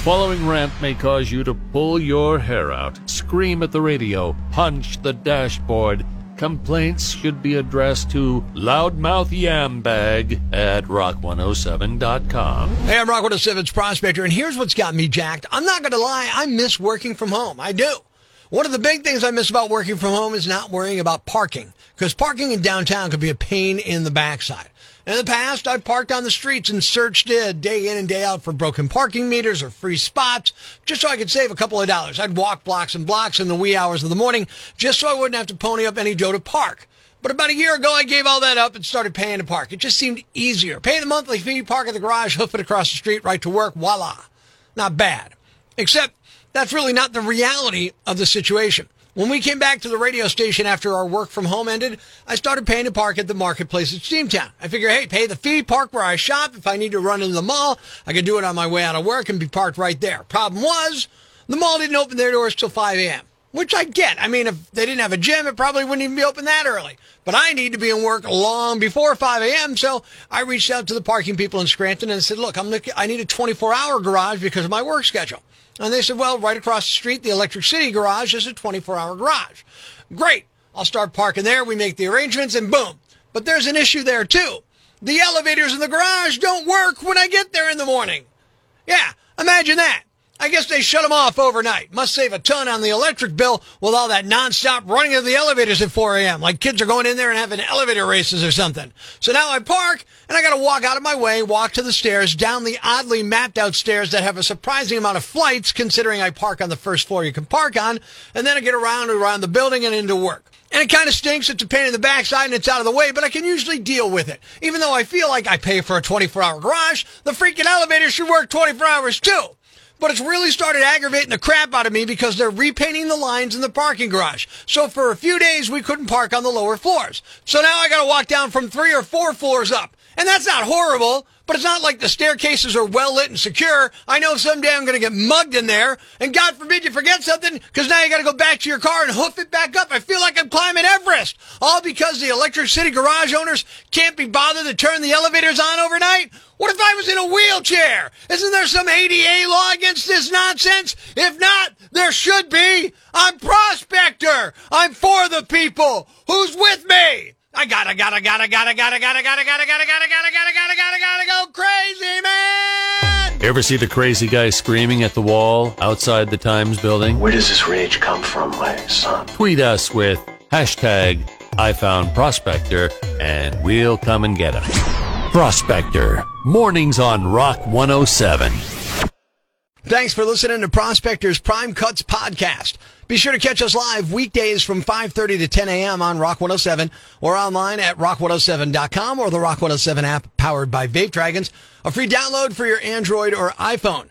following rant may cause you to pull your hair out, scream at the radio, punch the dashboard. Complaints should be addressed to loudmouthyambag at rock107.com. Hey, I'm Rock 107's Prospector, and here's what's got me jacked. I'm not going to lie, I miss working from home. I do. One of the big things I miss about working from home is not worrying about parking, because parking in downtown could be a pain in the backside. In the past, I parked on the streets and searched it day in and day out for broken parking meters or free spots just so I could save a couple of dollars. I'd walk blocks and blocks in the wee hours of the morning just so I wouldn't have to pony up any dough to park. But about a year ago, I gave all that up and started paying to park. It just seemed easier. Pay the monthly fee, park at the garage, hoof it across the street, right to work, voila. Not bad. Except that's really not the reality of the situation. When we came back to the radio station after our work from home ended, I started paying to park at the marketplace at Steamtown. I figure, hey, pay the fee, park where I shop. If I need to run into the mall, I can do it on my way out of work and be parked right there. Problem was, the mall didn't open their doors till 5 a.m., which I get. I mean, if they didn't have a gym, it probably wouldn't even be open that early. But I need to be in work long before 5 a.m., so I reached out to the parking people in Scranton and said, look, I'm looking, I need a 24 hour garage because of my work schedule. And they said, well, right across the street, the Electric City garage is a 24 hour garage. Great. I'll start parking there. We make the arrangements and boom. But there's an issue there too. The elevators in the garage don't work when I get there in the morning. Yeah, imagine that. I guess they shut them off overnight. Must save a ton on the electric bill with all that nonstop running of the elevators at 4 a.m. Like kids are going in there and having elevator races or something. So now I park and I got to walk out of my way, walk to the stairs, down the oddly mapped out stairs that have a surprising amount of flights considering I park on the first floor you can park on. And then I get around around the building and into work. And it kind of stinks. It's a pain in the backside and it's out of the way, but I can usually deal with it. Even though I feel like I pay for a 24 hour garage, the freaking elevator should work 24 hours too. But it's really started aggravating the crap out of me because they're repainting the lines in the parking garage. So for a few days, we couldn't park on the lower floors. So now I got to walk down from three or four floors up. And that's not horrible, but it's not like the staircases are well lit and secure. I know someday I'm going to get mugged in there, and God forbid you forget something, because now you got to go back to your car and hoof it back up. I feel like I'm climbing Everest, all because the Electric City garage owners can't be bothered to turn the elevators on overnight. What if I was in a wheelchair? Isn't there some ADA law against this nonsense? If not, there should be. I'm prospector. I'm for the people. Who's with me? I gotta, gotta, gotta, gotta, gotta, gotta, gotta, gotta, gotta, gotta, gotta, gotta, gotta, gotta, gotta go crazy, man! Ever see the crazy guy screaming at the wall outside the Times building? Where does this rage come from, my son? Tweet us with hashtag I found Prospector and we'll come and get him. Prospector, mornings on Rock 107. Thanks for listening to Prospector's Prime Cuts podcast. Be sure to catch us live weekdays from 5.30 to 10 a.m. on Rock 107 or online at rock107.com or the Rock 107 app powered by Vape Dragons, a free download for your Android or iPhone.